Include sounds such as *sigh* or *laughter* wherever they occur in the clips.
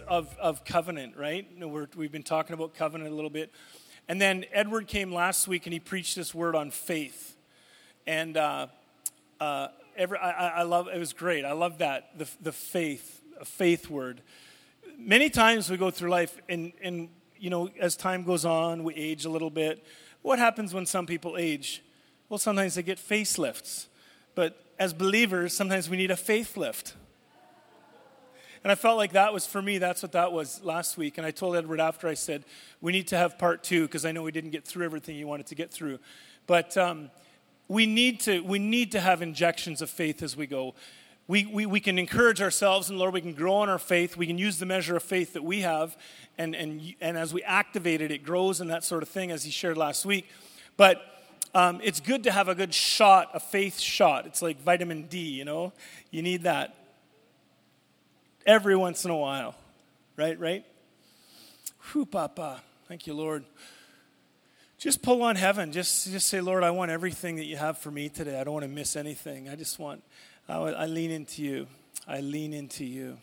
of, of covenant, right? We're, we've been talking about covenant a little bit. And then Edward came last week and he preached this word on faith. And uh, uh, every, I, I love it was great. I love that the, the faith, a faith word. Many times we go through life, and, and you know, as time goes on, we age a little bit. What happens when some people age? Well, sometimes they get facelifts. But as believers, sometimes we need a faith lift. And I felt like that was for me, that's what that was last week. And I told Edward after I said, we need to have part two because I know we didn't get through everything you wanted to get through. But um, we, need to, we need to have injections of faith as we go. We, we, we can encourage ourselves, and Lord, we can grow in our faith. We can use the measure of faith that we have, and, and, and as we activate it, it grows and that sort of thing, as he shared last week. But um, it's good to have a good shot, a faith shot. It's like vitamin D, you know? You need that every once in a while. Right, right? Whew, Papa. Thank you, Lord. Just pull on heaven. Just, just say, Lord, I want everything that you have for me today. I don't want to miss anything. I just want, I, I lean into you. I lean into you.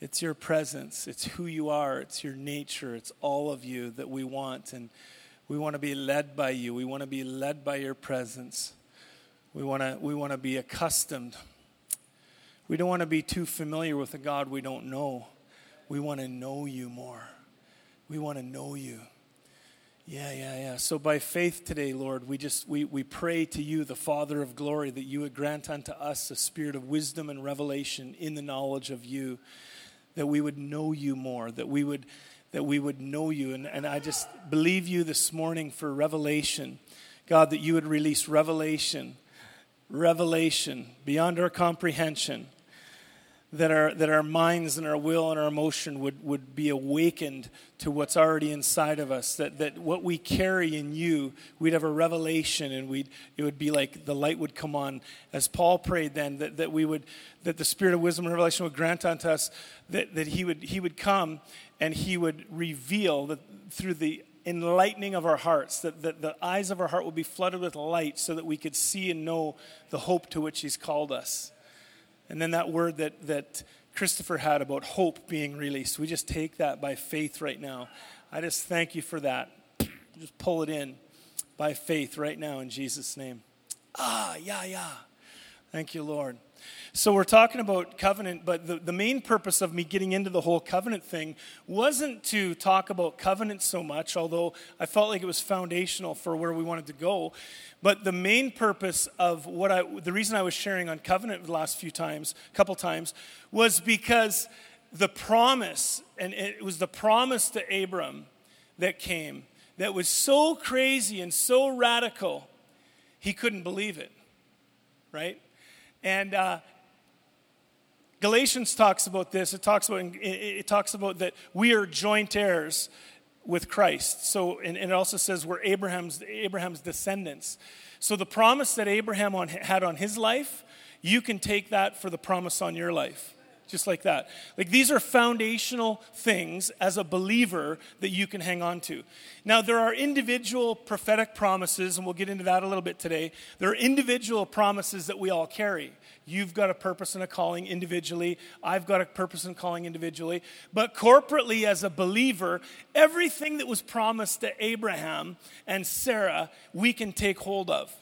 It's your presence. It's who you are. It's your nature. It's all of you that we want. And we want to be led by you. We want to be led by your presence. We want to, we want to be accustomed we don't want to be too familiar with a God we don't know. We want to know you more. We want to know you. Yeah, yeah, yeah. So by faith today, Lord, we just we, we pray to you, the Father of glory, that you would grant unto us a spirit of wisdom and revelation in the knowledge of you, that we would know you more, that we would that we would know you. And, and I just believe you this morning for revelation. God, that you would release revelation, revelation beyond our comprehension that our, that our minds and our will and our emotion would, would be awakened to what's already inside of us, that, that what we carry in you, we'd have a revelation and we'd, it would be like the light would come on. As Paul prayed then, that, that we would, that the spirit of wisdom and revelation would grant unto us, that, that he, would, he would come and he would reveal that through the enlightening of our hearts, that, that the eyes of our heart would be flooded with light so that we could see and know the hope to which he's called us. And then that word that, that Christopher had about hope being released, we just take that by faith right now. I just thank you for that. Just pull it in by faith right now in Jesus' name. Ah, yeah, yeah. Thank you, Lord. So we're talking about covenant, but the, the main purpose of me getting into the whole covenant thing wasn't to talk about covenant so much, although I felt like it was foundational for where we wanted to go. But the main purpose of what I, the reason I was sharing on covenant the last few times, couple times, was because the promise, and it was the promise to Abram that came that was so crazy and so radical, he couldn't believe it, right? And, uh, Galatians talks about this. It talks about, it talks about that we are joint heirs with Christ. So, and, it also says we're Abraham's, Abraham's descendants. So the promise that Abraham on, had on his life, you can take that for the promise on your life just like that. Like these are foundational things as a believer that you can hang on to. Now, there are individual prophetic promises, and we'll get into that a little bit today. There are individual promises that we all carry. You've got a purpose and a calling individually. I've got a purpose and calling individually. But corporately, as a believer, everything that was promised to Abraham and Sarah, we can take hold of.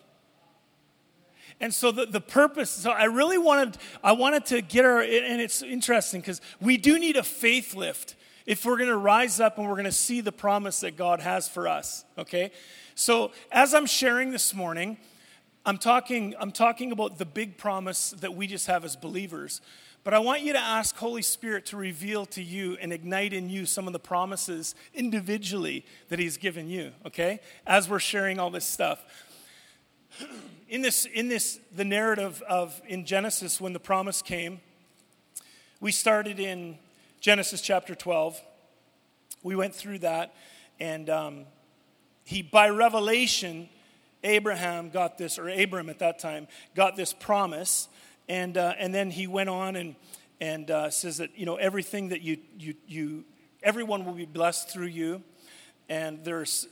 And so the, the purpose, so I really wanted, I wanted to get our, and it's interesting because we do need a faith lift if we're going to rise up and we're going to see the promise that God has for us, okay? So as I'm sharing this morning, I'm talking, I'm talking about the big promise that we just have as believers. But I want you to ask Holy Spirit to reveal to you and ignite in you some of the promises individually that He's given you, okay? As we're sharing all this stuff in this, in this, the narrative of in Genesis when the promise came, we started in Genesis chapter 12. We went through that, and um, he, by revelation, Abraham got this, or Abram at that time, got this promise, and, uh, and then he went on and, and uh, says that, you know, everything that you, you, you, everyone will be blessed through you, and there's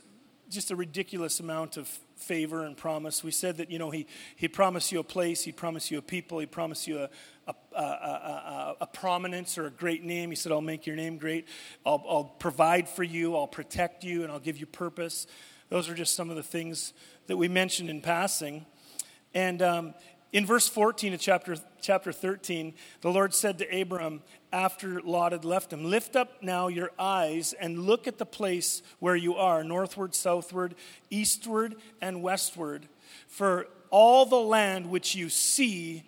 just a ridiculous amount of favor and promise. We said that, you know, he, he promised you a place, he promised you a people, he promised you a, a, a, a, a, prominence or a great name. He said, I'll make your name great. I'll, I'll provide for you. I'll protect you, and I'll give you purpose. Those are just some of the things that we mentioned in passing. And um, in verse 14 of chapter, chapter 13, the Lord said to Abram after Lot had left him, Lift up now your eyes and look at the place where you are, northward, southward, eastward, and westward. For all the land which you see,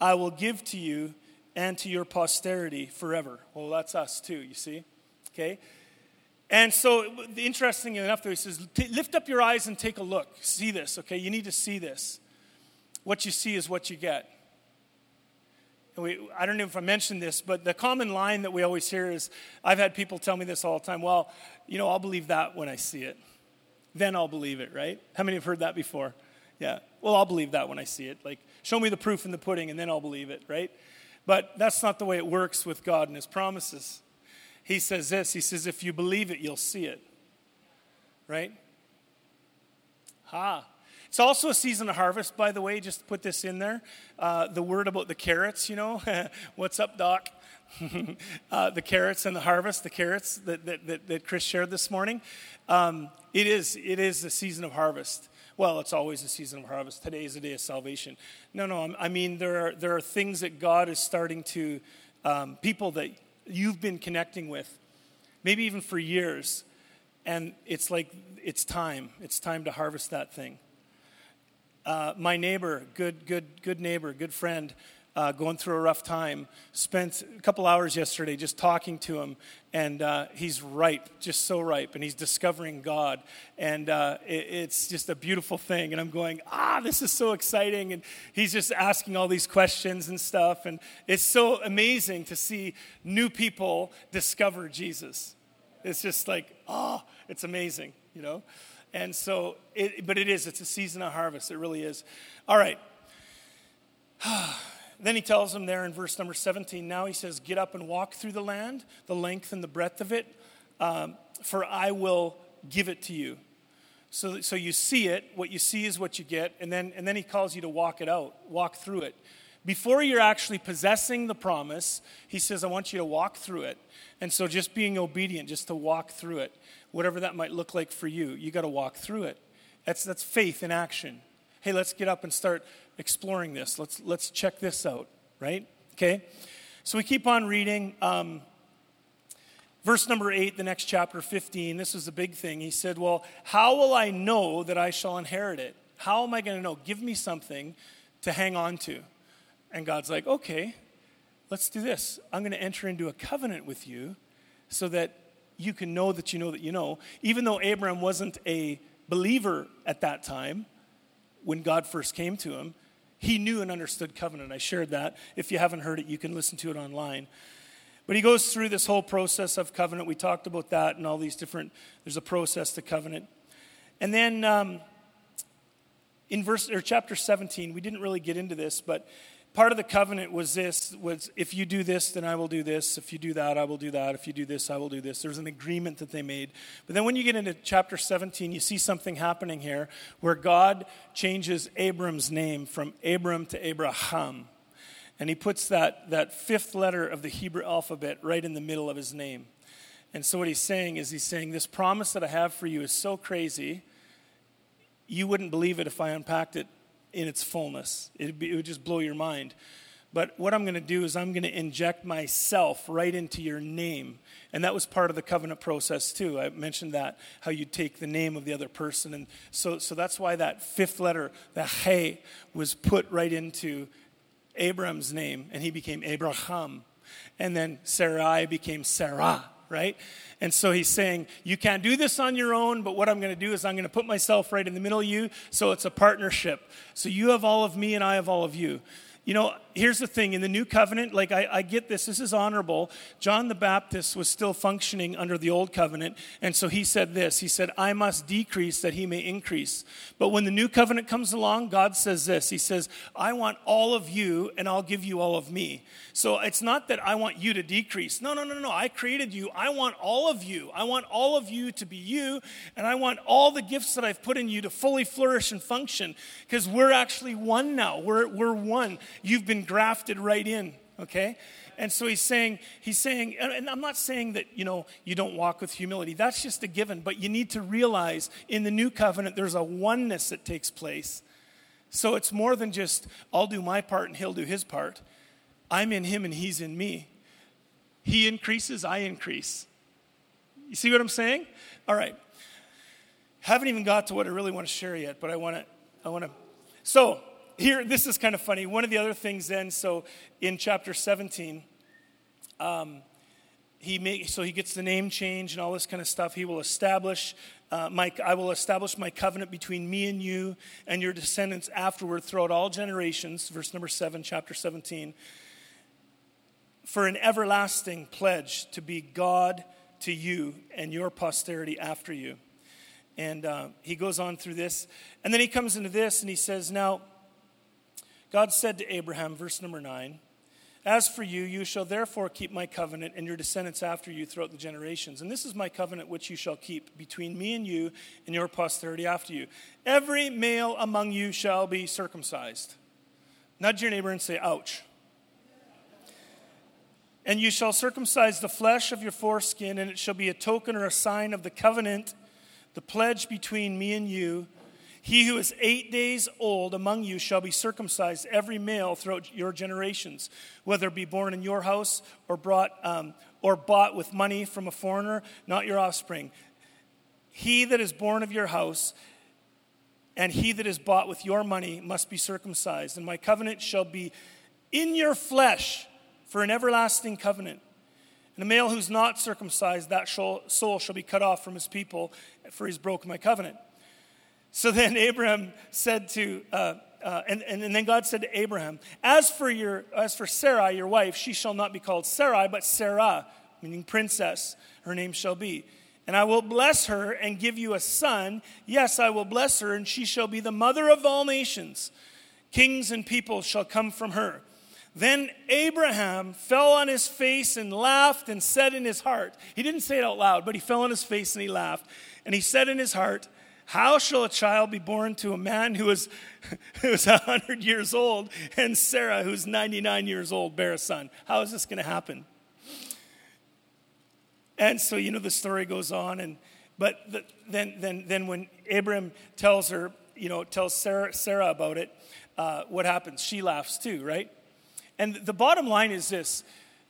I will give to you and to your posterity forever. Well, that's us too, you see? Okay? And so, interesting enough, though, he says, Lift up your eyes and take a look. See this, okay? You need to see this. What you see is what you get. We, I don't know if I mentioned this, but the common line that we always hear is I've had people tell me this all the time. Well, you know, I'll believe that when I see it. Then I'll believe it, right? How many have heard that before? Yeah. Well, I'll believe that when I see it. Like, show me the proof in the pudding and then I'll believe it, right? But that's not the way it works with God and His promises. He says this He says, if you believe it, you'll see it, right? Ha. It's also a season of harvest, by the way, just put this in there. Uh, the word about the carrots, you know, *laughs* what's up, Doc? *laughs* uh, the carrots and the harvest, the carrots that, that, that, that Chris shared this morning. Um, it is it is the season of harvest. Well, it's always a season of harvest. Today is a day of salvation. No, no, I mean there are there are things that God is starting to um, people that you've been connecting with, maybe even for years, and it's like it's time. It's time to harvest that thing. Uh, my neighbor, good, good, good neighbor, good friend, uh, going through a rough time, spent a couple hours yesterday just talking to him, and uh, he's ripe, just so ripe, and he's discovering God, and uh, it, it's just a beautiful thing. And I'm going, ah, this is so exciting, and he's just asking all these questions and stuff, and it's so amazing to see new people discover Jesus. It's just like, oh, it's amazing, you know. And so, it, but it is, it's a season of harvest. It really is. All right. *sighs* then he tells them there in verse number 17, now he says, Get up and walk through the land, the length and the breadth of it, um, for I will give it to you. So, so you see it, what you see is what you get, and then, and then he calls you to walk it out, walk through it. Before you're actually possessing the promise, he says, I want you to walk through it. And so just being obedient, just to walk through it whatever that might look like for you. You got to walk through it. That's, that's faith in action. Hey, let's get up and start exploring this. Let's, let's check this out, right? Okay? So we keep on reading. Um, verse number 8, the next chapter 15, this was the big thing. He said, Well, how will I know that I shall inherit it? How am I going to know? Give me something to hang on to. And God's like, Okay, let's do this. I'm going to enter into a covenant with you so that you can know that you know that you know. Even though Abraham wasn't a believer at that time, when God first came to him, he knew and understood covenant. I shared that. If you haven't heard it, you can listen to it online. But he goes through this whole process of covenant. We talked about that and all these different, there's a process to covenant. And then um, in verse or chapter 17, we didn't really get into this, but part of the covenant was this was if you do this then i will do this. If you do that i will do that. If you do this i will do this. There's an agreement that they made. But then when you get into chapter 17 you see something happening here where god changes abram's name from abram to abraham. And he puts that, that fifth letter of the hebrew alphabet right in the middle of his name. And so what he's saying is he's saying this promise that i have for you is so crazy you wouldn't believe it if i unpacked it in its fullness. Be, it would just blow your mind. But what I'm going to do is I'm going to inject myself right into your name. And that was part of the covenant process too. I mentioned that, how you take the name of the other person. And so, so that's why that fifth letter, the He, was put right into Abram's name, and he became Abraham. And then Sarai became Sarah, right? And so he's saying, You can't do this on your own, but what I'm going to do is I'm going to put myself right in the middle of you. So it's a partnership. So you have all of me, and I have all of you. You know, here's the thing in the new covenant, like I, I, get this, this is honorable. John the Baptist was still functioning under the old covenant, and so he said this He said, I must decrease that he may increase. But when the new covenant comes along, God says this He says, I want all of you, and I'll give you all of me. So it's not that I want you to decrease. No, no, no, no. I created you. I want all of you. I want all of you to be you, and I want all the gifts that I've put in you to fully flourish and function because we're actually one now. We're, we're one. You've been grafted right in, okay? And so he's saying, he's saying, and I'm not saying that, you know, you don't walk with humility. That's just a given. But you need to realize in the new covenant, there's a oneness that takes place. So it's more than just, I'll do my part and he'll do his part. I'm in him and he's in me. He increases, I increase. You see what I'm saying? All right. Haven't even got to what I really want to share yet, but I want to, I want to. So, here, this is kind of funny. One of the other things then, so in chapter 17, um, he so he gets the name change and all this kind of stuff. He will establish uh, my, I will establish my covenant between me and you and your descendants afterward throughout all generations. Verse number seven, chapter 17. For an everlasting pledge to be God to you and your posterity after you. And uh, he goes on through this. And then he comes into this and he says, Now, God said to Abraham, verse number 9, As for you, you shall therefore keep my covenant and your descendants after you throughout the generations. And this is my covenant which you shall keep between me and you and your posterity after you. Every male among you shall be circumcised. Nudge your neighbor and say, Ouch. And you shall circumcise the flesh of your foreskin, and it shall be a token or a sign of the covenant, the pledge between me and you he who is eight days old among you shall be circumcised, every male throughout your generations, whether be born in your house or brought um, or bought with money from a foreigner, not your offspring. He that is born of your house and he that is bought with your money must be circumcised. And my covenant shall be in your flesh for an everlasting covenant. And a male who's not circumcised, that soul shall be cut off from his people, for he's broken my covenant. So then *laughs* Abraham said to, uh, uh, and, and, and, then God said to Abraham, as for, your, as for Sarai, your wife, she shall not be called Sarai, but Sarah, meaning princess, her name shall be. And I will bless her and give you a son. Yes, I will bless her, and she shall be the mother of all nations. Kings and people shall come from her. Then Abraham fell on his face and laughed and said in his heart, he didn't say it out loud, but he fell on his face and he laughed. And he said in his heart, how shall a child be born to a man who is, *laughs* who is 100 years old and Sarah, who's 99 years old, bear a son? How is this going to happen? And so, you know, the story goes on. And, but the, then, then, then when Abram tells her, you know, tells Sarah, Sarah about it, uh, what happens? She laughs too, right? And the bottom line is this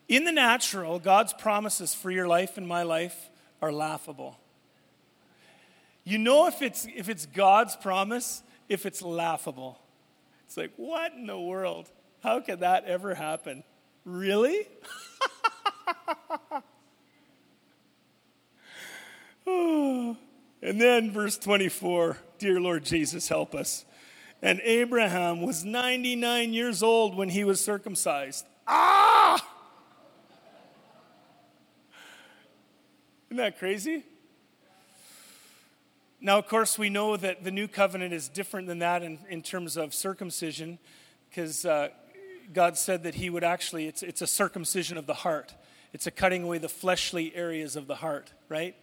in the natural, God's promises for your life and my life are laughable. You know if it's if it's God's promise, if it's laughable. It's like, what in the world? How could that ever happen? Really? *laughs* and then verse 24, dear Lord Jesus, help us. And Abraham was 99 years old when he was circumcised. Ah! Isn't that crazy? Now, of course, we know that the new covenant is different than that in, in terms of circumcision, because uh, God said that He would actually, it's, it's a circumcision of the heart. It's a cutting away the fleshly areas of the heart, right?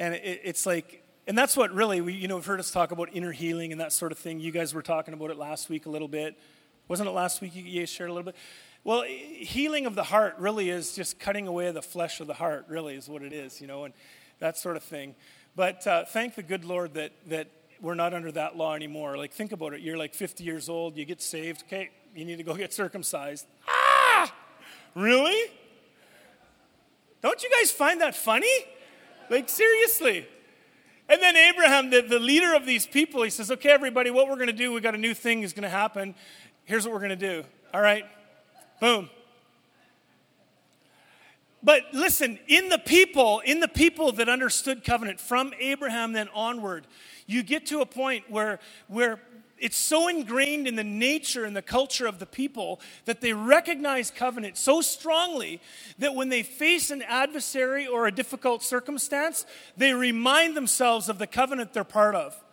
And it, it's like, and that's what really, we, you know, we've heard us talk about inner healing and that sort of thing. You guys were talking about it last week a little bit. Wasn't it last week you, you shared a little bit? Well, healing of the heart really is just cutting away the flesh of the heart, really, is what it is, you know, and that sort of thing. But uh, thank the good Lord that, that we're not under that law anymore. Like, think about it. You're like 50 years old, you get saved. Okay, you need to go get circumcised. Ah! Really? Don't you guys find that funny? Like, seriously. And then Abraham, the, the leader of these people, he says, Okay, everybody, what we're going to do, we got a new thing is going to happen. Here's what we're going to do. All right? Boom. But listen, in the people, in the people that understood covenant from Abraham then onward, you get to a point where, where it's so ingrained in the nature and the culture of the people that they recognize covenant so strongly that when they face an adversary or a difficult circumstance, they remind themselves of the covenant they're part of.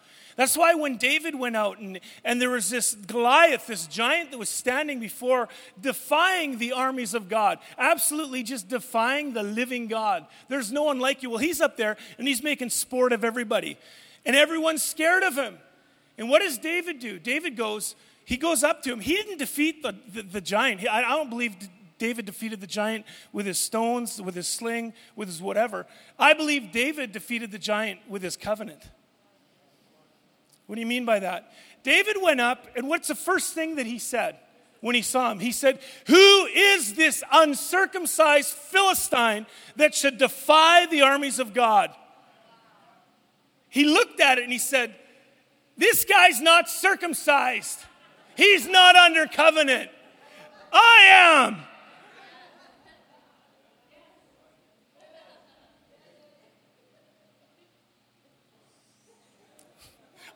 That's why when David went out and, and there was this Goliath, this giant that was standing before, defying the armies of God, absolutely just defying the living God. There's no one like you. Well, he's up there and he's making sport of everybody, and everyone's scared of him. And what does David do? David goes, he goes up to him. He didn't defeat the, the, the giant. I, I don't believe David defeated the giant with his stones, with his sling, with his whatever. I believe David defeated the giant with his covenant. What do you mean by that? David went up, and what's the first thing that he said when he saw him? He said, Who is this uncircumcised Philistine that should defy the armies of God? He looked at it and he said, This guy's not circumcised. He's not under covenant. I am.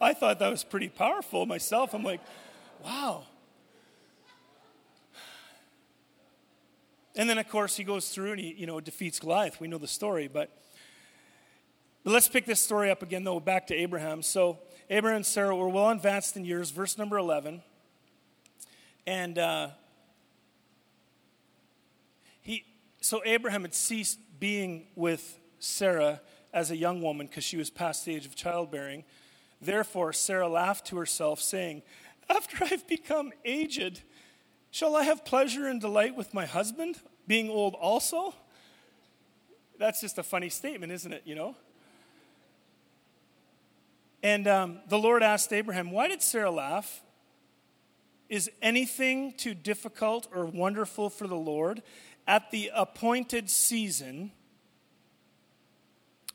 I thought that was pretty powerful myself. I'm like, wow. And then, of course, he goes through and he, you know, defeats Goliath. We know the story, but, but let's pick this story up again, though, back to Abraham. So, Abraham and Sarah were well advanced in years, verse number 11. And uh, he, so Abraham had ceased being with Sarah as a young woman because she was past the age of childbearing. Therefore, Sarah laughed to herself, saying, After I've become aged, shall I have pleasure and delight with my husband, being old also? That's just a funny statement, isn't it? You know? And um, the Lord asked Abraham, Why did Sarah laugh? Is anything too difficult or wonderful for the Lord? At the appointed season,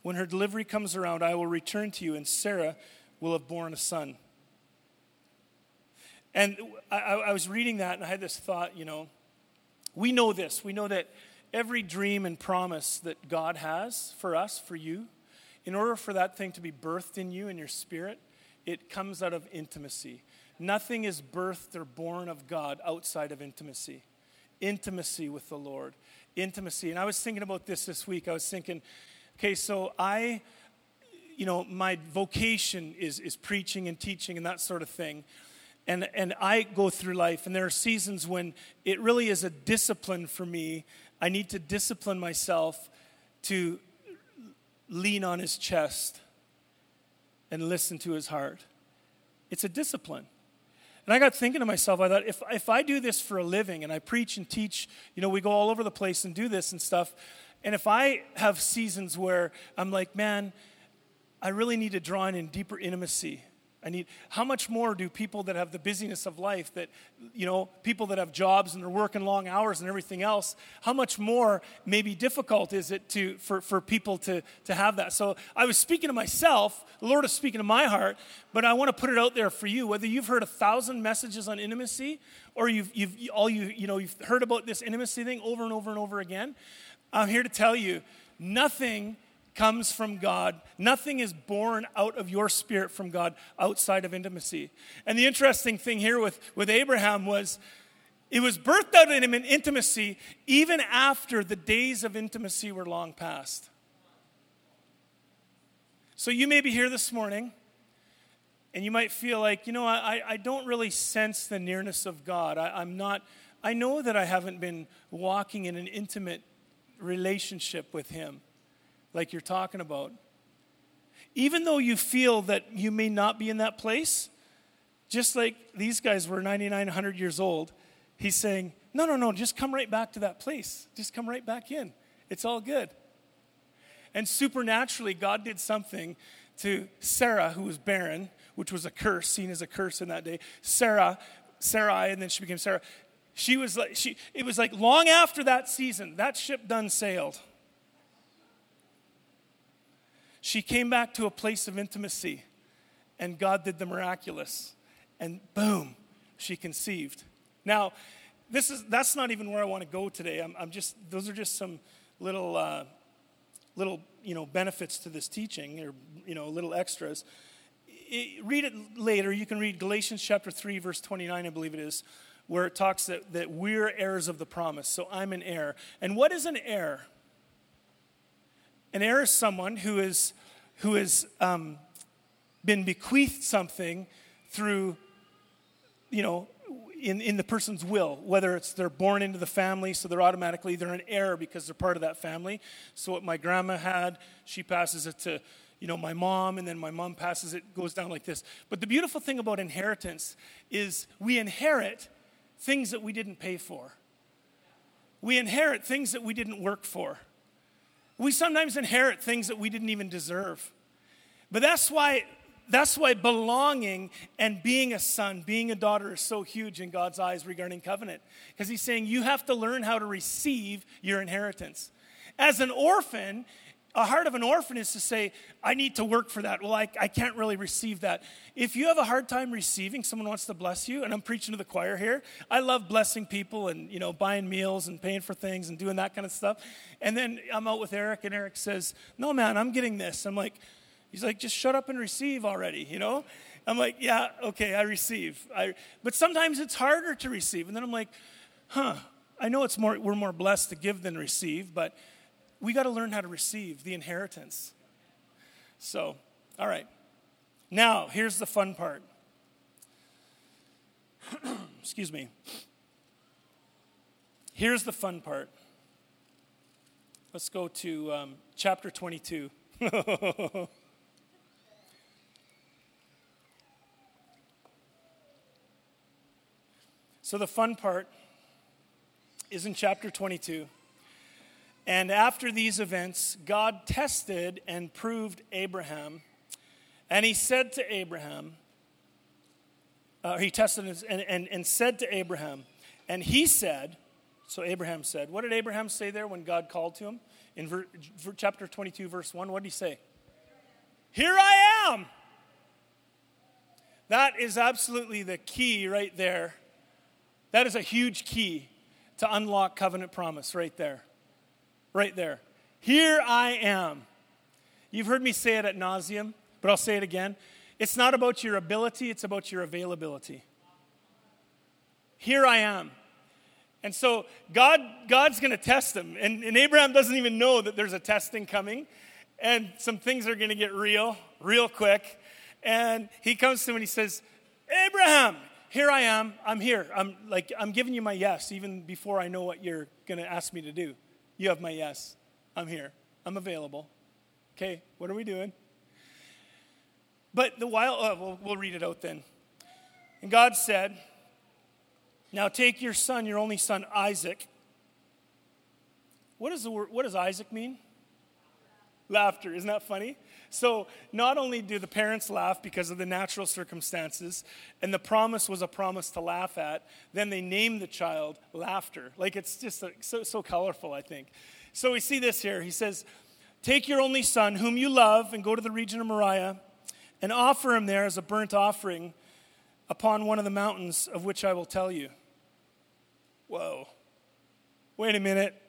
when her delivery comes around, I will return to you, and Sarah will have borne a son. And I, I, was reading that and I had this thought, you know, we know this. We know that every dream and promise that God has for us, for you, in order for that thing to be birthed in you, in your spirit, it comes out of intimacy. Nothing is birthed or born of God outside of intimacy. Intimacy with the Lord. Intimacy. And I was thinking about this this week. I was thinking, okay, so I you know, my vocation is, is preaching and teaching and that sort of thing. And, and I go through life, and there are seasons when it really is a discipline for me. I need to discipline myself to lean on his chest and listen to his heart. It's a discipline. And I got thinking to myself, I thought, if, if I do this for a living and I preach and teach, you know, we go all over the place and do this and stuff, and if I have seasons where I'm like, man, I really need to draw in in deeper intimacy. I need, how much more do people that have the busyness of life, that, you know, people that have jobs and they're working long hours and everything else, how much more maybe difficult is it to, for, for people to, to have that? So I was speaking to myself, the Lord is speaking to my heart, but I want to put it out there for you. Whether you've heard a thousand messages on intimacy or you've, you've all you, you know, you've heard about this intimacy thing over and over and over again, I'm here to tell you nothing comes from God. Nothing is born out of your spirit from God outside of intimacy. And the interesting thing here with, with Abraham was it was birthed out in him in intimacy even after the days of intimacy were long past. So you may be here this morning and you might feel like, you know, I, I don't really sense the nearness of God. I, I'm not, I know that I haven't been walking in an intimate relationship with Him like you're talking about. Even though you feel that you may not be in that place, just like these guys were 9,900 years old, he's saying, No, no, no, just come right back to that place. Just come right back in. It's all good. And supernaturally, God did something to Sarah, who was barren, which was a curse, seen as a curse in that day. Sarah, Sarai, and then she became Sarah. She was like, she, it was like long after that season, that ship done sailed she came back to a place of intimacy, and God did the miraculous. And boom, she conceived. Now, this is that's not even where I want to go today. I'm, I'm just those are just some little uh, little you know benefits to this teaching, or you know little extras. It, read it later. You can read Galatians chapter three, verse twenty nine, I believe it is, where it talks that, that we're heirs of the promise. So I'm an heir. And what is an heir? An heir is someone who is who has um, been bequeathed something through, you know, in, in the person's will, whether it's they're born into the family, so they're automatically they're an heir because they're part of that family. So what my grandma had, she passes it to, you know, my mom, and then my mom passes it, goes down like this. But the beautiful thing about inheritance is we inherit things that we didn't pay for. We inherit things that we didn't work for. We sometimes inherit things that we didn't even deserve. But that's why that's why belonging and being a son, being a daughter is so huge in God's eyes regarding covenant. Because he's saying you have to learn how to receive your inheritance. As an orphan, a heart of an orphan is to say, I need to work for that. Well, I, I can't really receive that. If you have a hard time receiving, someone wants to bless you, and I'm preaching to the choir here. I love blessing people and, you know, buying meals and paying for things and doing that kind of stuff. And then I'm out with Eric, and Eric says, No, man, I'm getting this. I'm like, He's like, just shut up and receive already, you know? I'm like, yeah, okay, I receive. I, but sometimes it's harder to receive. And then I'm like, huh, I know it's more, we're more blessed to give than receive, but we got to learn how to receive the inheritance. So, all right. Now, here's the fun part. *clears throat* Excuse me. Here's the fun part. Let's go to um, chapter 22. *laughs* So the fun part is in chapter 22. And after these events, God tested and proved Abraham. And he said to Abraham, uh, he tested and, and, and said to Abraham, and he said, so Abraham said, what did Abraham say there when God called to him? In ver, ver, chapter 22, verse 1, what did he say? Here I am. That is absolutely the key right there that is a huge key to unlock covenant promise right there. Right there. Here I am. You've heard me say it at nauseum, but I'll say it again. It's not about your ability, it's about your availability. Here I am. And so God, God's going to test him. And, and Abraham doesn't even know that there's a testing coming. And some things are going to get real, real quick. And he comes to him and he says, Abraham, here I am. I'm here. I'm like I'm giving you my yes even before I know what you're going to ask me to do. You have my yes. I'm here. I'm available. Okay, what are we doing? But the while uh, we'll, we'll read it out then. And God said, "Now take your son, your only son Isaac." What does the word? What does Isaac mean? Laughter. Isn't that funny? So, not only do the parents laugh because of the natural circumstances, and the promise was a promise to laugh at, then they name the child Laughter. Like it's just so, so colorful, I think. So, we see this here. He says, Take your only son, whom you love, and go to the region of Moriah, and offer him there as a burnt offering upon one of the mountains of which I will tell you. Whoa. Wait a minute.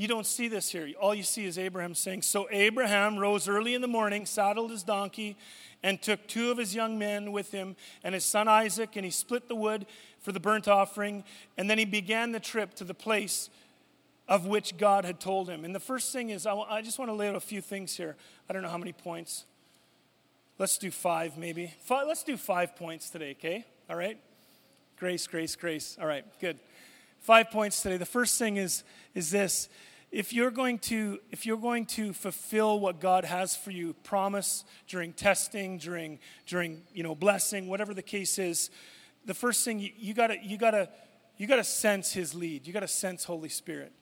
You don't see this here. All you see is Abraham saying, So Abraham rose early in the morning, saddled his donkey, and took two of his young men with him and his son Isaac, and he split the wood for the burnt offering, and then he began the trip to the place of which God had told him. And the first thing is, I just want to lay out a few things here. I don't know how many points. Let's do five, maybe. let let's do five points today, okay? All right? Grace, grace, grace. All right, good. Five points today. The first thing is, is this if you're going to if you're going to fulfill what god has for you promise during testing during during you know blessing whatever the case is the first thing you, you gotta you gotta you gotta sense his lead. You gotta sense holy spirit.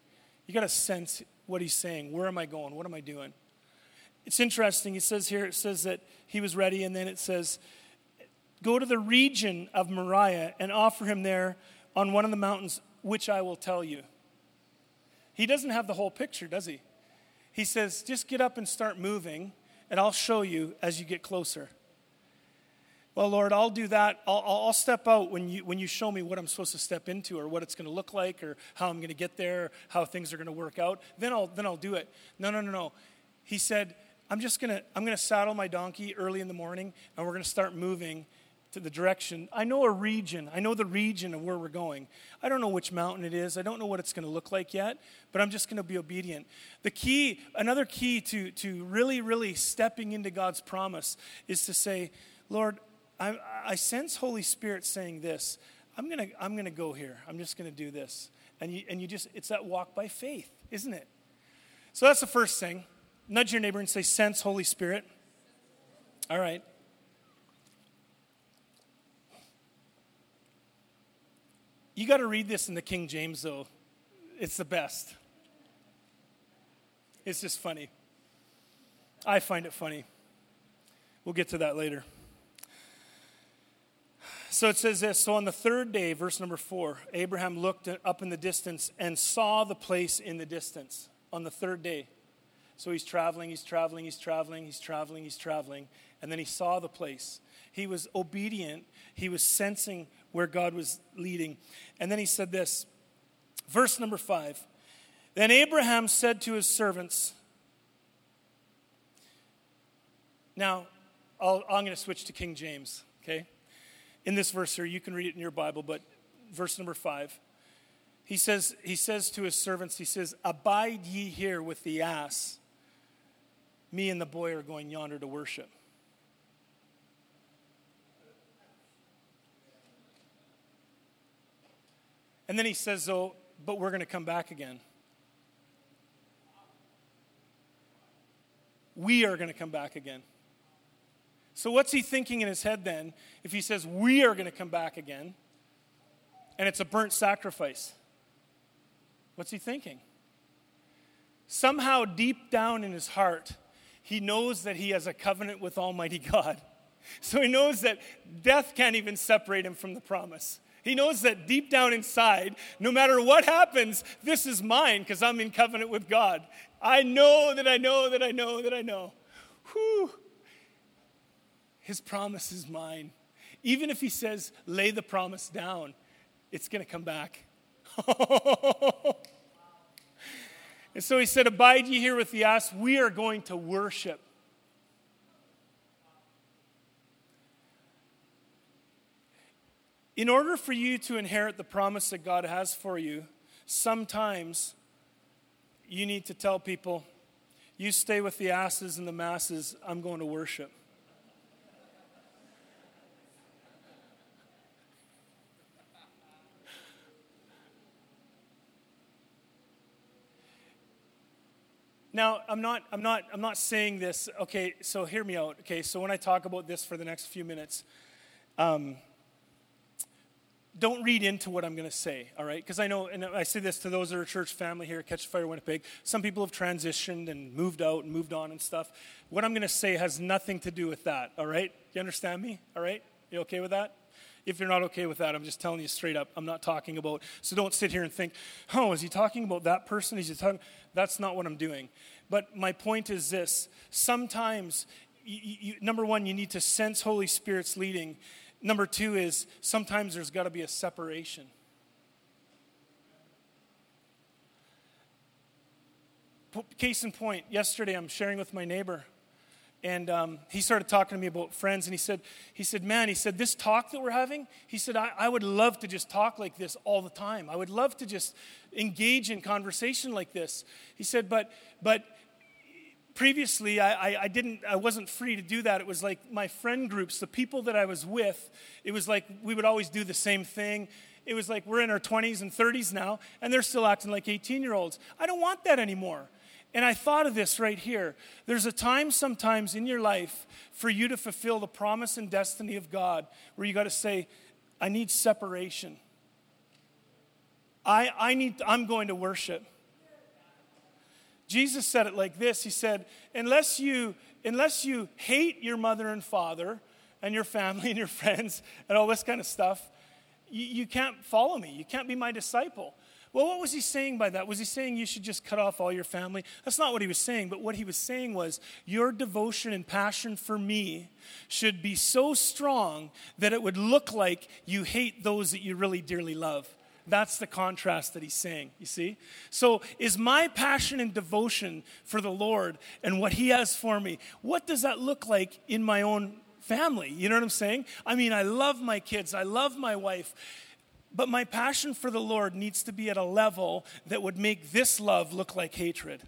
You gotta sense what he's saying. Where am i going? What am i doing? It's interesting. It says here it says that he was ready and then it says go to the region of moriah and offer him there on one of the mountains which i will tell you he doesn't have the whole picture, does he? He says, just get up and start moving, and I'll show you as you get closer. Well, Lord, I'll do that. I'll, I'll step out when you, when you show me what I'm supposed to step into or what it's going to look like or how I'm going to get there, how things are going to work out. Then I'll, then I'll do it. No, no, no, no. He said, I'm just going to, I'm going to saddle my donkey early in the morning and we're going to start moving to the direction. I know a region. I know the region of where we're going. I don't know which mountain it is. I don't know what it's going to look like yet, but I'm just going to be obedient. The key, another key to, to really, really stepping into God's promise is to say, Lord, I, I sense Holy Spirit saying this. I'm going to I'm going to go here. I'm just going to do this. And you, and you just, it's that walk by faith, isn't it? So that's the first thing. Nudge your neighbor and say, Sense Holy Spirit. All right. You got to read this in the King James, though. It's the best. It's just funny. I find it funny. We'll get to that later. So it says this So on the third day, verse number four, Abraham looked up in the distance and saw the place in the distance on the third day. So he's traveling, he's traveling, he's traveling, he's traveling, he's traveling, and then he saw the place. He was obedient, he was sensing where God was leading. And then he said this, verse number five. Then Abraham said to his servants, Now, i am going to switch to King James, okay? In this verse here, you can read it in your Bible, but verse number five. He says, he says to his servants, he says, Abide ye here with the ass. Me and the boy are going yonder to worship. And then he says, Oh, but we're going to come back again. We are going to come back again. So, what's he thinking in his head then if he says, We are going to come back again, and it's a burnt sacrifice? What's he thinking? Somehow, deep down in his heart, he knows that he has a covenant with Almighty *laughs* God. So he knows that death can't even separate him from the promise. He knows that deep down inside, no matter what happens, this is mine because I'm in covenant with God. I know that I know that I know that I know. Whew. His promise is mine. Even if he says, lay the promise down, it's going to come back. *laughs* and so he said, Abide ye here with the ass. We are going to worship. In order for you to inherit the promise that God has for you, sometimes you need to tell people, you stay with the asses and the masses, I'm going to worship. Now, I'm not, I'm, not, I'm not saying this, okay, so hear me out. Okay, so when I talk about this for the next few minutes, um, don't read into what I'm going to say, all right? Because I know, and I say this to those that are church family here at Catch the Fire Winnipeg. Some people have transitioned and moved out and moved on and stuff. What I'm going to say has nothing to do with that, all right? You understand me, all right? You okay with that? If you're not okay with that, I'm just telling you straight up. I'm not talking about, so don't sit here and think, oh, is he talking about that person? Is he talking? That's not what I'm doing. But my point is this sometimes, you, you, number one, you need to sense Holy Spirit's leading Number two is sometimes there's got to be a separation. Case in point, yesterday I'm sharing with my neighbor, and um, he started talking to me about friends, and he said, he said, man, he said, this talk that we're having, he said, I, I would love to just talk like this all the time. I would love to just engage in conversation like this. He said, but, but previously I, I, I, didn't i wasn't free to do that. It was like my friend groups the people that i was with it was like we would always do the same thing. It was like we're in our 20s and 30s now and they're still acting like 18 year olds i don't want that anymore. And i thought of this right here. There's a time sometimes in your life for you to fulfill the promise and destiny of god where you got to say i need separation. I, I need i'm going to worship Jesus said it like this He said, Unless you, unless you hate your mother and father and your family *laughs* and your friends and all this kind of stuff, you, you can't follow me. You can't be my disciple. Well, what was he saying by that? Was he saying you should just cut off all your family? That's not what he was saying, but what he was saying was your devotion and passion for me should be so strong that it would look like you hate those that you really dearly love. That's the contrast that he's saying, you see? So, is my passion and devotion for the Lord and what he has for me, what does that look like in my own family? You know what I'm saying? I mean, I love my kids, I love my wife. But my passion for the Lord needs to be at a level that would make this love look like hatred.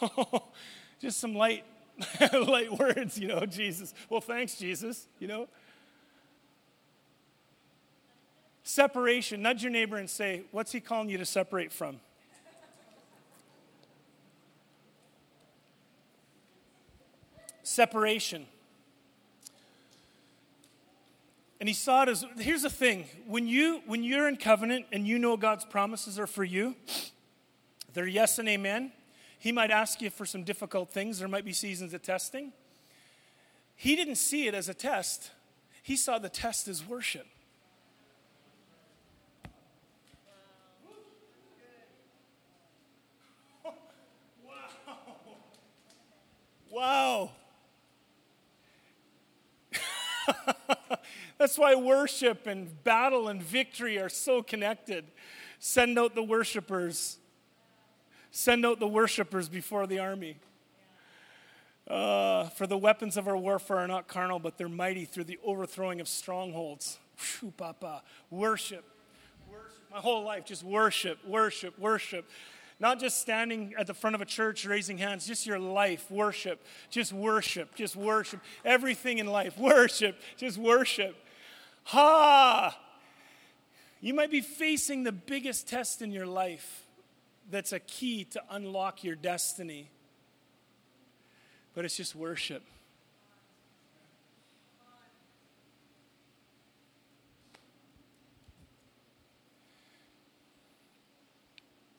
*laughs* Just some light, *laughs* light words, you know, Jesus. Well, thanks, Jesus, you know. Separation. Nudge your neighbor and say, What's he calling you to separate from? Separation. And he saw it as here's the thing when, you, when you're in covenant and you know God's promises are for you, they're yes and amen. He might ask you for some difficult things, there might be seasons of testing. He didn't see it as a test, he saw the test as worship. Wow. *laughs* That's why worship and battle and victory are so connected. Send out the worshipers. Send out the worshipers before the army. Uh, for the weapons of our warfare are not carnal, but they're mighty through the overthrowing of strongholds. Whew, papa. Worship. worship. My whole life, just worship, worship, worship. Not just standing at the front of a church raising hands, just your life, worship, just worship, just worship. Everything in life, worship, just worship. Ha! You might be facing the biggest test in your life that's a key to unlock your destiny, but it's just worship.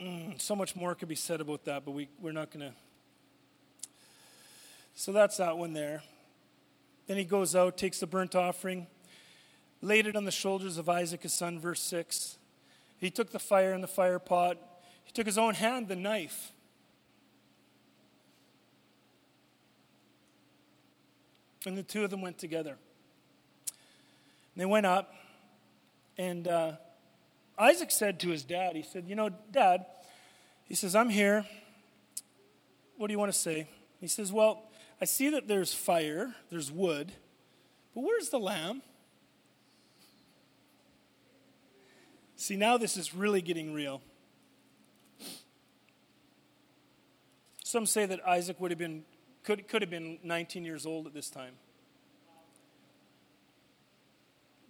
Mm, so much more could be said about that, but we, we're not going to. So that's that one there. Then he goes out, takes the burnt offering, laid it on the shoulders of Isaac, his son, verse 6. He took the fire in the fire pot. He took his own hand, the knife. And the two of them went together. And they went up, and uh, Isaac said to his dad, he said, You know, dad, he says, I'm here. What do you want to say? He says, Well, I see that there's fire, there's wood, but where's the lamb? See, now this is really getting real. Some say that Isaac would have been, could, could have been 19 years old at this time.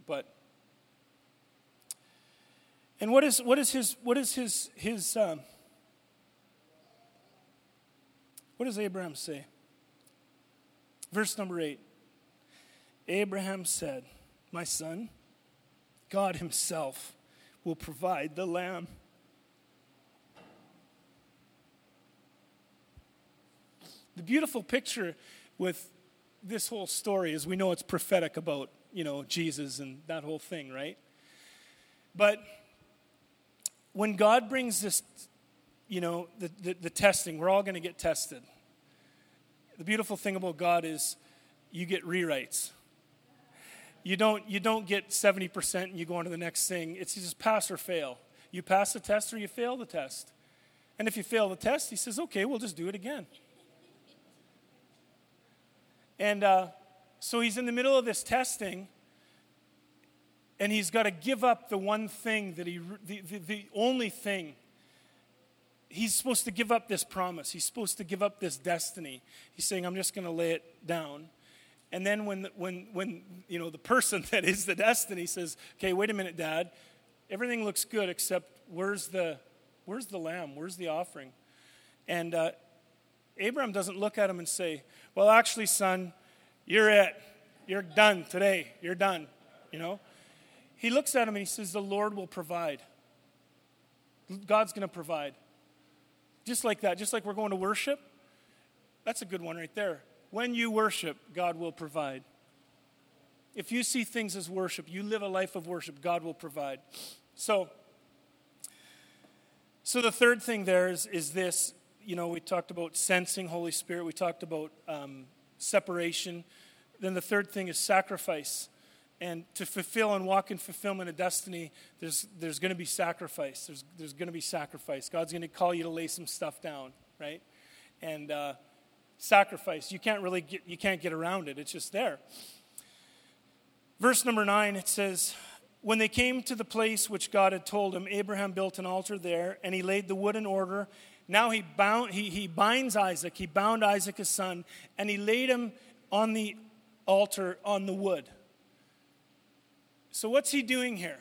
But and what is, what is his, what is his, his um, what does Abraham say? Verse number eight. Abraham said, My son, God himself will provide the lamb. The beautiful picture with this whole story is we know it's prophetic about, you know, Jesus and that whole thing, right? But when God brings this, you know, the, the, the testing, we're all going to get tested. The beautiful thing about God is you get rewrites. You don't, you don't get 70% and you go on to the next thing. It's just pass or fail. You pass the test or you fail the test. And if you fail the test, he says, okay, we'll just do it again. And uh, so he's in the middle of this testing, and he's got to give up the one thing that he, the, the, the, only thing. He's supposed to give up this promise. He's supposed to give up this destiny. He's saying, I'm just going to lay it down. And then when, when, when, you know, the person *laughs* that is the destiny says, okay, wait a minute, Dad, everything looks good except where's the, where's the lamb? Where's the offering? And uh, Abraham doesn't look at him and say, well, actually, son, you're it. You're done today. You're done, you know? He looks at him and he says, The Lord will provide. God's going to provide. Just like that, just like we're going to worship. That's a good one right there. When you worship, God will provide. If you see things as worship, you live a life of worship, God will provide. So, so the third thing there is, is this you know, we talked about sensing Holy Spirit, we talked about um, separation. Then the third thing is sacrifice. And to fulfill and walk in fulfillment of destiny, there's, there's going to be sacrifice. There's, there's going to be sacrifice. God's going to call you to lay some stuff down, right? And uh, sacrifice, you can't really get, you can't get around it. It's just there. Verse number nine, it says, When they came to the place which God had told him, Abraham built an altar there, and he laid the wood in order. Now he, bound, he, he binds Isaac, he bound Isaac his son, and he laid him on the altar on the wood. So, what's he doing here?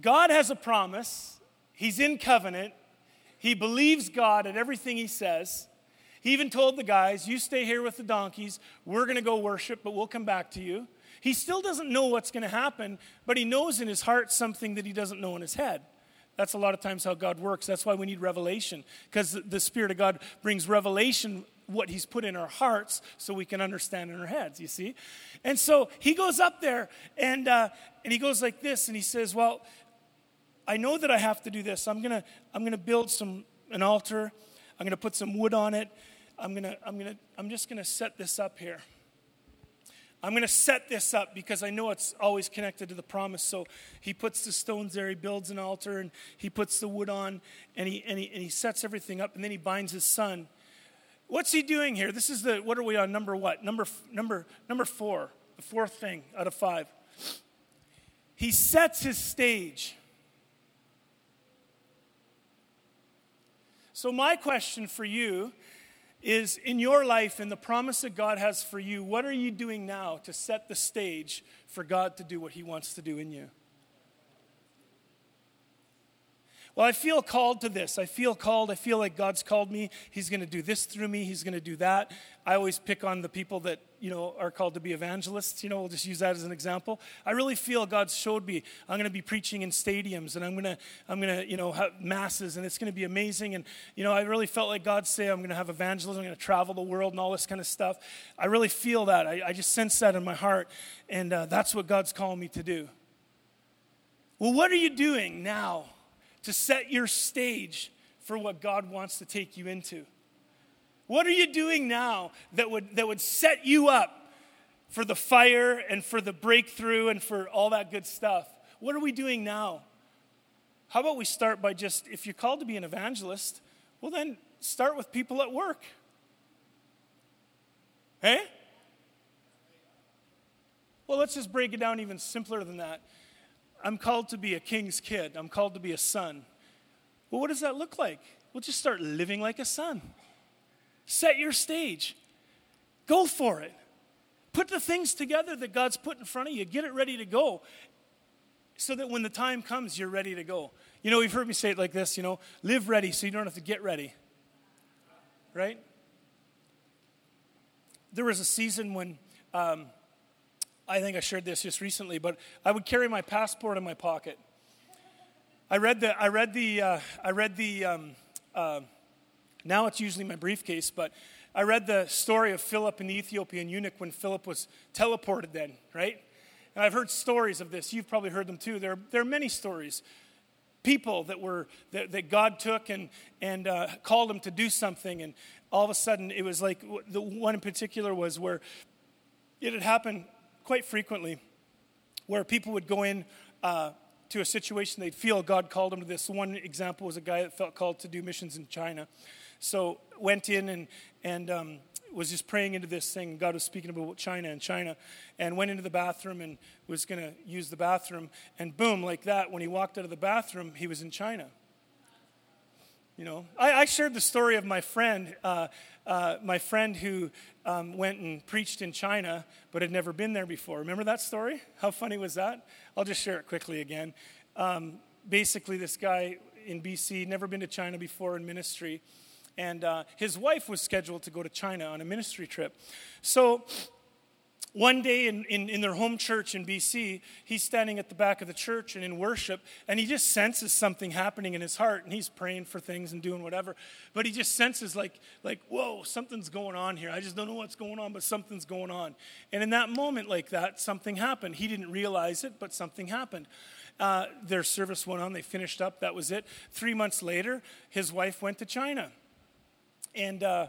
God has a promise, he's in covenant, He believes God at everything he says. He even told the guys, You stay here with the donkeys. We're going to go worship, but we'll come back to you. He still doesn't know what's going to happen, but he knows in his heart something that he doesn't know in his head. That's a lot of times how God works. That's why we need revelation, because the Spirit of God brings revelation what he's put in our hearts so we can understand in our heads you see? And so he goes up there and uh, and he goes like this and he says well i know that i have to do this. I'm gonna i'm gonna build some an altar. I'm gonna put some wood on it. I'm gonna i'm gonna i'm just gonna set this up here. I'm going to set this up because I know it's always connected to the promise. So he puts the stones there, he builds an altar, and he puts the wood on, and he, and he, and he sets everything up, and then he binds his son. What's he doing here? This is the, what are we on? Number what? Number, number, number four, the fourth thing out of five. He sets his stage. So, my question for you is in your life and the promise that God has for you, what are you doing now to set the stage for God to do what He wants to do in you? Well, I feel called to this. I feel called. I feel like God's called me. He's going to do this through me. He's going to do that. I always pick on the people that, you know, are called to be evangelists. You know, we'll just use that as an example. I really feel God showed me I'm going to be preaching in stadiums and I'm going to, I'm going to, you know, have masses and it's going to be amazing. And, you know, I really felt like God say I'm going to have evangelism. I'm going to travel the world and all this kind of stuff. I really feel that. I, I just sense that in my heart. And uh, that's what God's calling me to do. Well, what are you doing now? To set your stage for what God wants to take you into? What are you doing now that would, that would set you up for the fire and for the breakthrough and for all that good stuff? What are we doing now? How about we start by just, if you're called to be an evangelist, well, then start with people at work. Hey? Well, let's just break it down even simpler than that. I'm called to be a king's kid. I'm called to be a son. Well, what does that look like? Well, just start living like a son. Set your stage. Go for it. Put the things together that God's put in front of you. Get it ready to go so that when the time comes, you're ready to go. You know, you've heard me say it like this, you know, live ready so you don't have to get ready. Right? There was a season when um, I think I shared this just recently, but I would carry my passport in my pocket. I read the, I read the, uh, I read the, um, uh, now it's usually my briefcase, but I read the story of Philip and the Ethiopian eunuch when Philip was teleported then, right? And I've heard stories of this. You've probably heard them too. There, there are many stories. People that were that, that God took and and uh, called them to do something, and all of a sudden it was like the one in particular was where it had happened quite frequently where people would go in uh, to a situation they'd feel God called them to this. One example was a guy that felt called to do missions in China. So went in and, and um, was just praying into this thing. God was speaking about China and China, and went into the bathroom and was going to use the bathroom. And boom, like that, when he walked out of the bathroom, he was in China. You know, I, I shared the story of my friend, uh, uh, my friend who um, went and preached in China but had never been there before. Remember that story? How funny was that? I'll just share it quickly again. Um, basically, this guy in BC, never been to China before in ministry, and uh, his wife was scheduled to go to China on a ministry trip. So one day in, in, in, their home church in BC, he's standing at the back of the church and in worship, and he just senses something happening in his heart, and he's praying for things and doing whatever. But he just senses, like, like, whoa, something's going on here. I just don't know what's going on, but something's going on. And in that moment, like that, something happened. He didn't realize it, but something happened. Uh, their service went on, they finished up, that was it. Three months later, his wife went to China. And uh,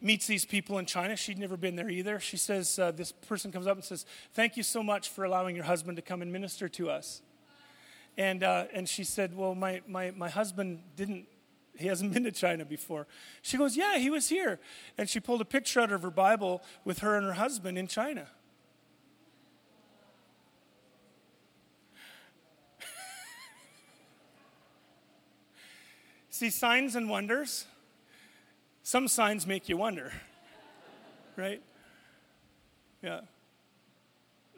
meets these people in China. She'd never been there either. She says, uh, This person comes up and says, Thank you so much for allowing your husband to come and minister to us. And, uh, and she said, Well, my, my, my husband didn't, he hasn't *laughs* been to China before. She goes, Yeah, he was here. And she pulled a picture out of her Bible with her and her husband in China. *laughs* See, signs and wonders some signs make you wonder, *laughs* right? Yeah.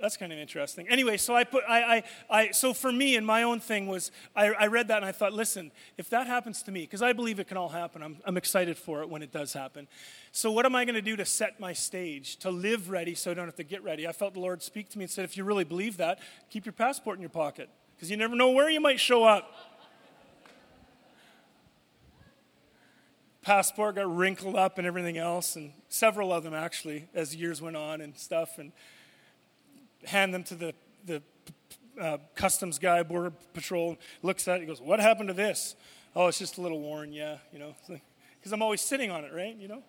that's kind of interesting. Anyway, so I put, I, I, I so for me and my own thing was, I, I read that and I thought, listen, if that happens to me, because I believe it can all happen, I'm, I'm excited for it when it does happen. So what am I going to do to set my stage, to live ready so I don't have to get ready? I felt the Lord speak to me and said, if you really believe that, keep your passport in your pocket, because you never know where you might show up. Passport got wrinkled up and everything else, and several of them actually, as years went on and stuff, and hand them to the, the uh, customs guy, border patrol, looks at it, he goes, What happened to this? Oh, it's just a little worn, yeah, you know, because I'm always sitting on it, right? You know?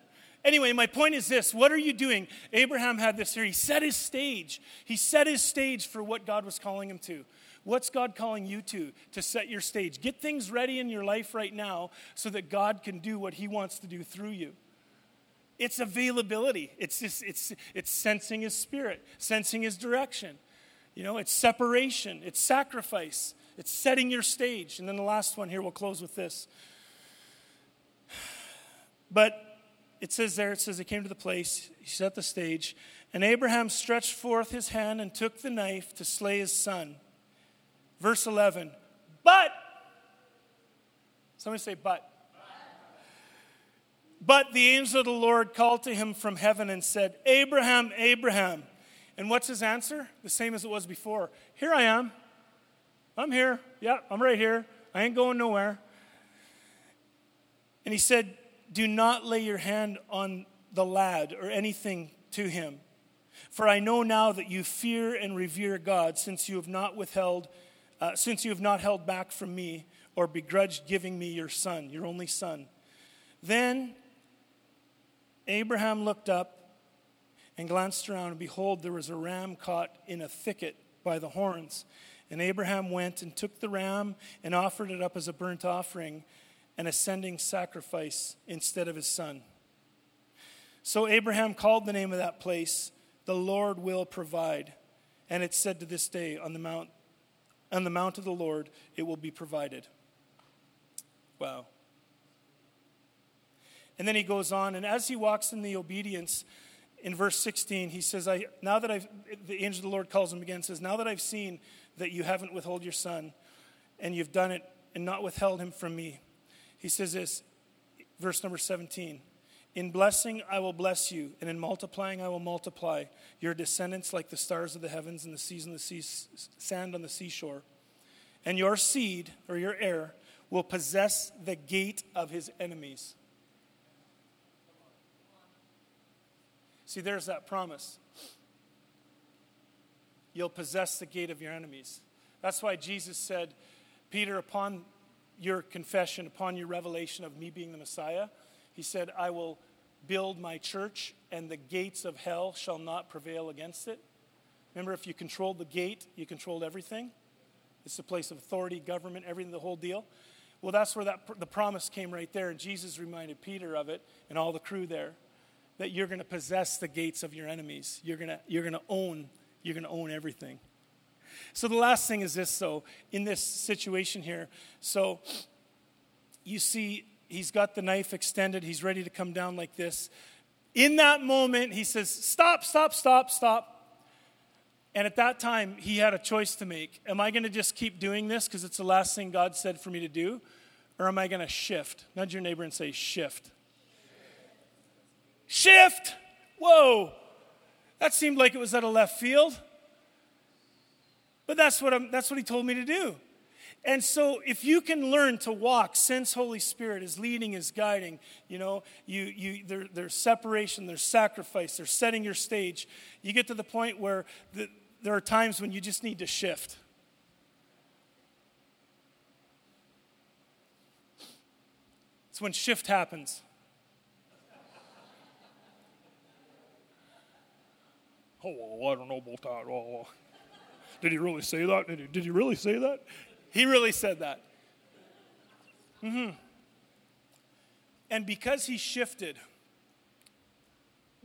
Anyway, my point is this what are you doing? Abraham had this here. He set his stage. He set his stage for what God was calling him to. What's God calling you to? To set your stage. Get things ready in your life right now so that God can do what He wants to do through you. It's availability. It's just, it's it's sensing His Spirit, sensing His direction. You know, it's separation. It's sacrifice. It's setting your stage. And then the last one here, we'll close with this. But it says there, it says he came to the place, he set the stage, and Abraham stretched forth his hand and took the knife to slay his son. Verse 11, but, somebody say, but. But the angel of the Lord called to him from heaven and said, Abraham, Abraham. And what's his answer? The same as it was before. Here I am. I'm here. Yeah, I'm right here. I ain't going nowhere. And he said, Do not lay your hand on the lad or anything to him. For I know now that you fear and revere God, since you have not withheld uh, since you have not held back from me or begrudged giving me your son, your only son. Then Abraham looked up and glanced around, and behold, there was a ram caught in a thicket by the horns. And Abraham went and took the ram and offered it up as a burnt offering, an ascending sacrifice instead of his son. So Abraham called the name of that place, The Lord Will Provide. And it's said to this day, On the Mount on the mount of the Lord it will be provided. Wow. And then he goes on, and as he walks in the obedience, in verse 16, he says, I, Now that I've, the angel of the Lord calls him again, says, Now that I've seen that you haven't withheld your son, and you've done it and not withheld him from me, he says this, verse number 17. In blessing, I will bless you, and in multiplying, I will multiply your descendants like the stars of the heavens and the seas and the sea, sand on the seashore. And your seed, or your heir, will possess the gate of his enemies. See, there's that promise. You'll possess the gate of your enemies. That's why Jesus said, Peter, upon your confession, upon your revelation of me being the Messiah, he said, I will build my church, and the gates of hell shall not prevail against it. Remember, if you controlled the gate, you controlled everything. It's the place of authority, government, everything, the whole deal. Well, that's where that, the promise came right there. And Jesus reminded Peter of it and all the crew there that you're going to possess the gates of your enemies. You're going to, you're going to own, you're going to own everything. So the last thing is this, though, in this situation here. So you see he's got the knife extended. He's ready to come down like this. In that moment, he says, Stop, stop, stop, stop. And at that time, he had a choice to make. Am I going to just keep doing this because it's the last thing God said for me to do? Or am I going to shift? Nudge your neighbor and say, Shift. Shift! Whoa! That seemed like it was at a left field. But that's what, I'm, that's what he told me to do. And so, if you can learn to walk, since Holy Spirit is leading, is guiding, you know, you, you, there, there's separation, there's sacrifice, there's setting your stage. You get to the point where the, there are times when you just need to shift. It's when shift happens. Oh, I don't know about that. Oh, did he really say that? Did he, did he really say that? He really said that. Mm-hmm. And because he shifted,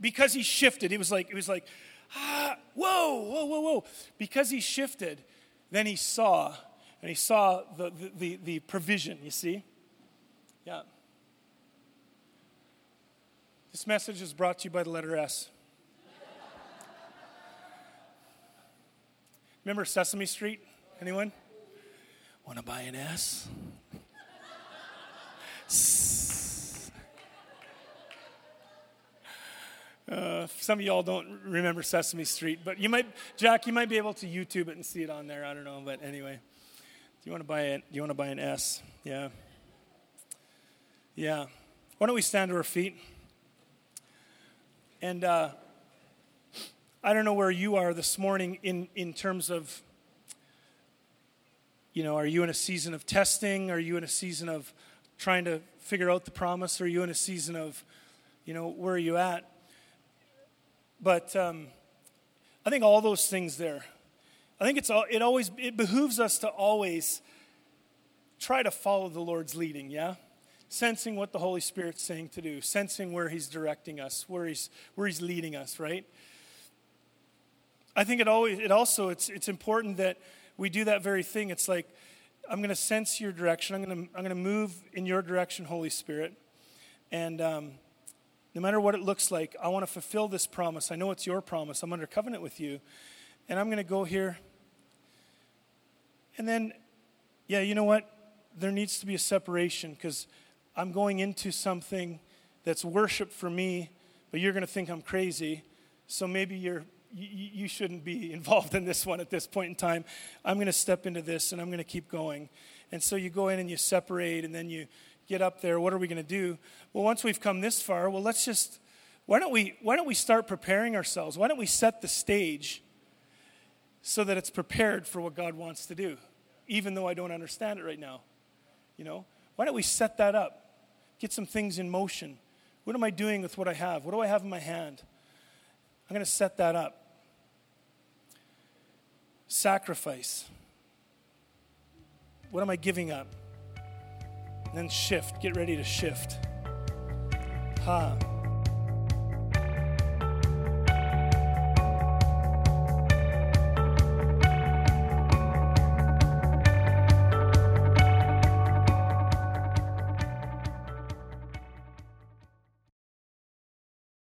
because he shifted, it was like, it was like, ah, whoa, whoa, whoa, whoa. Because he shifted, then he saw, and he saw the, the, the, the provision, you see? Yeah. This message is brought to you by the letter S. Remember Sesame Street? Anyone? Want to buy an S? Uh, some of y'all don't remember Sesame Street, but you might, Jack, you might be able to YouTube it and see it on there. I don't know, but anyway, do you want to buy it? Do you want to buy an S? Yeah, yeah. Why don't we stand to our feet? And uh, I don't know where you are this morning in in terms of, you know, are you in a season of testing? Are you in a season of trying to figure out the promise? Are you in a season of, you know, where are you at? But um, I think all those things there. I think it's all, it always it behooves us to always try to follow the Lord's leading. Yeah, sensing what the Holy Spirit's saying to do, sensing where He's directing us, where He's where He's leading us. Right. I think it always it also it's it's important that we do that very thing. It's like I'm going to sense your direction. I'm going to I'm going to move in your direction, Holy Spirit, and. Um, no matter what it looks like, I want to fulfill this promise. I know it's your promise. I'm under covenant with you. And I'm going to go here. And then, yeah, you know what? There needs to be a separation because I'm going into something that's worship for me, but you're going to think I'm crazy. So maybe you're, you, shouldn't be *laughs* involved in this one at this point in time. I'm going to step into this and I'm going to keep going. And so you go in and you separate, and then you get up there. What are we going to do? Well, once we've come this far, well, let's just, why don't we, why don't we start preparing ourselves? Why don't we set the stage so that it's prepared for what God wants to do, even though I don't understand it right now? You know, why don't we set that up? Get some things in motion. What am I doing with what I have? What do I have in my hand? I'm going to set that up. Sacrifice. What am I giving up? And then shift. Get ready to shift. Ha.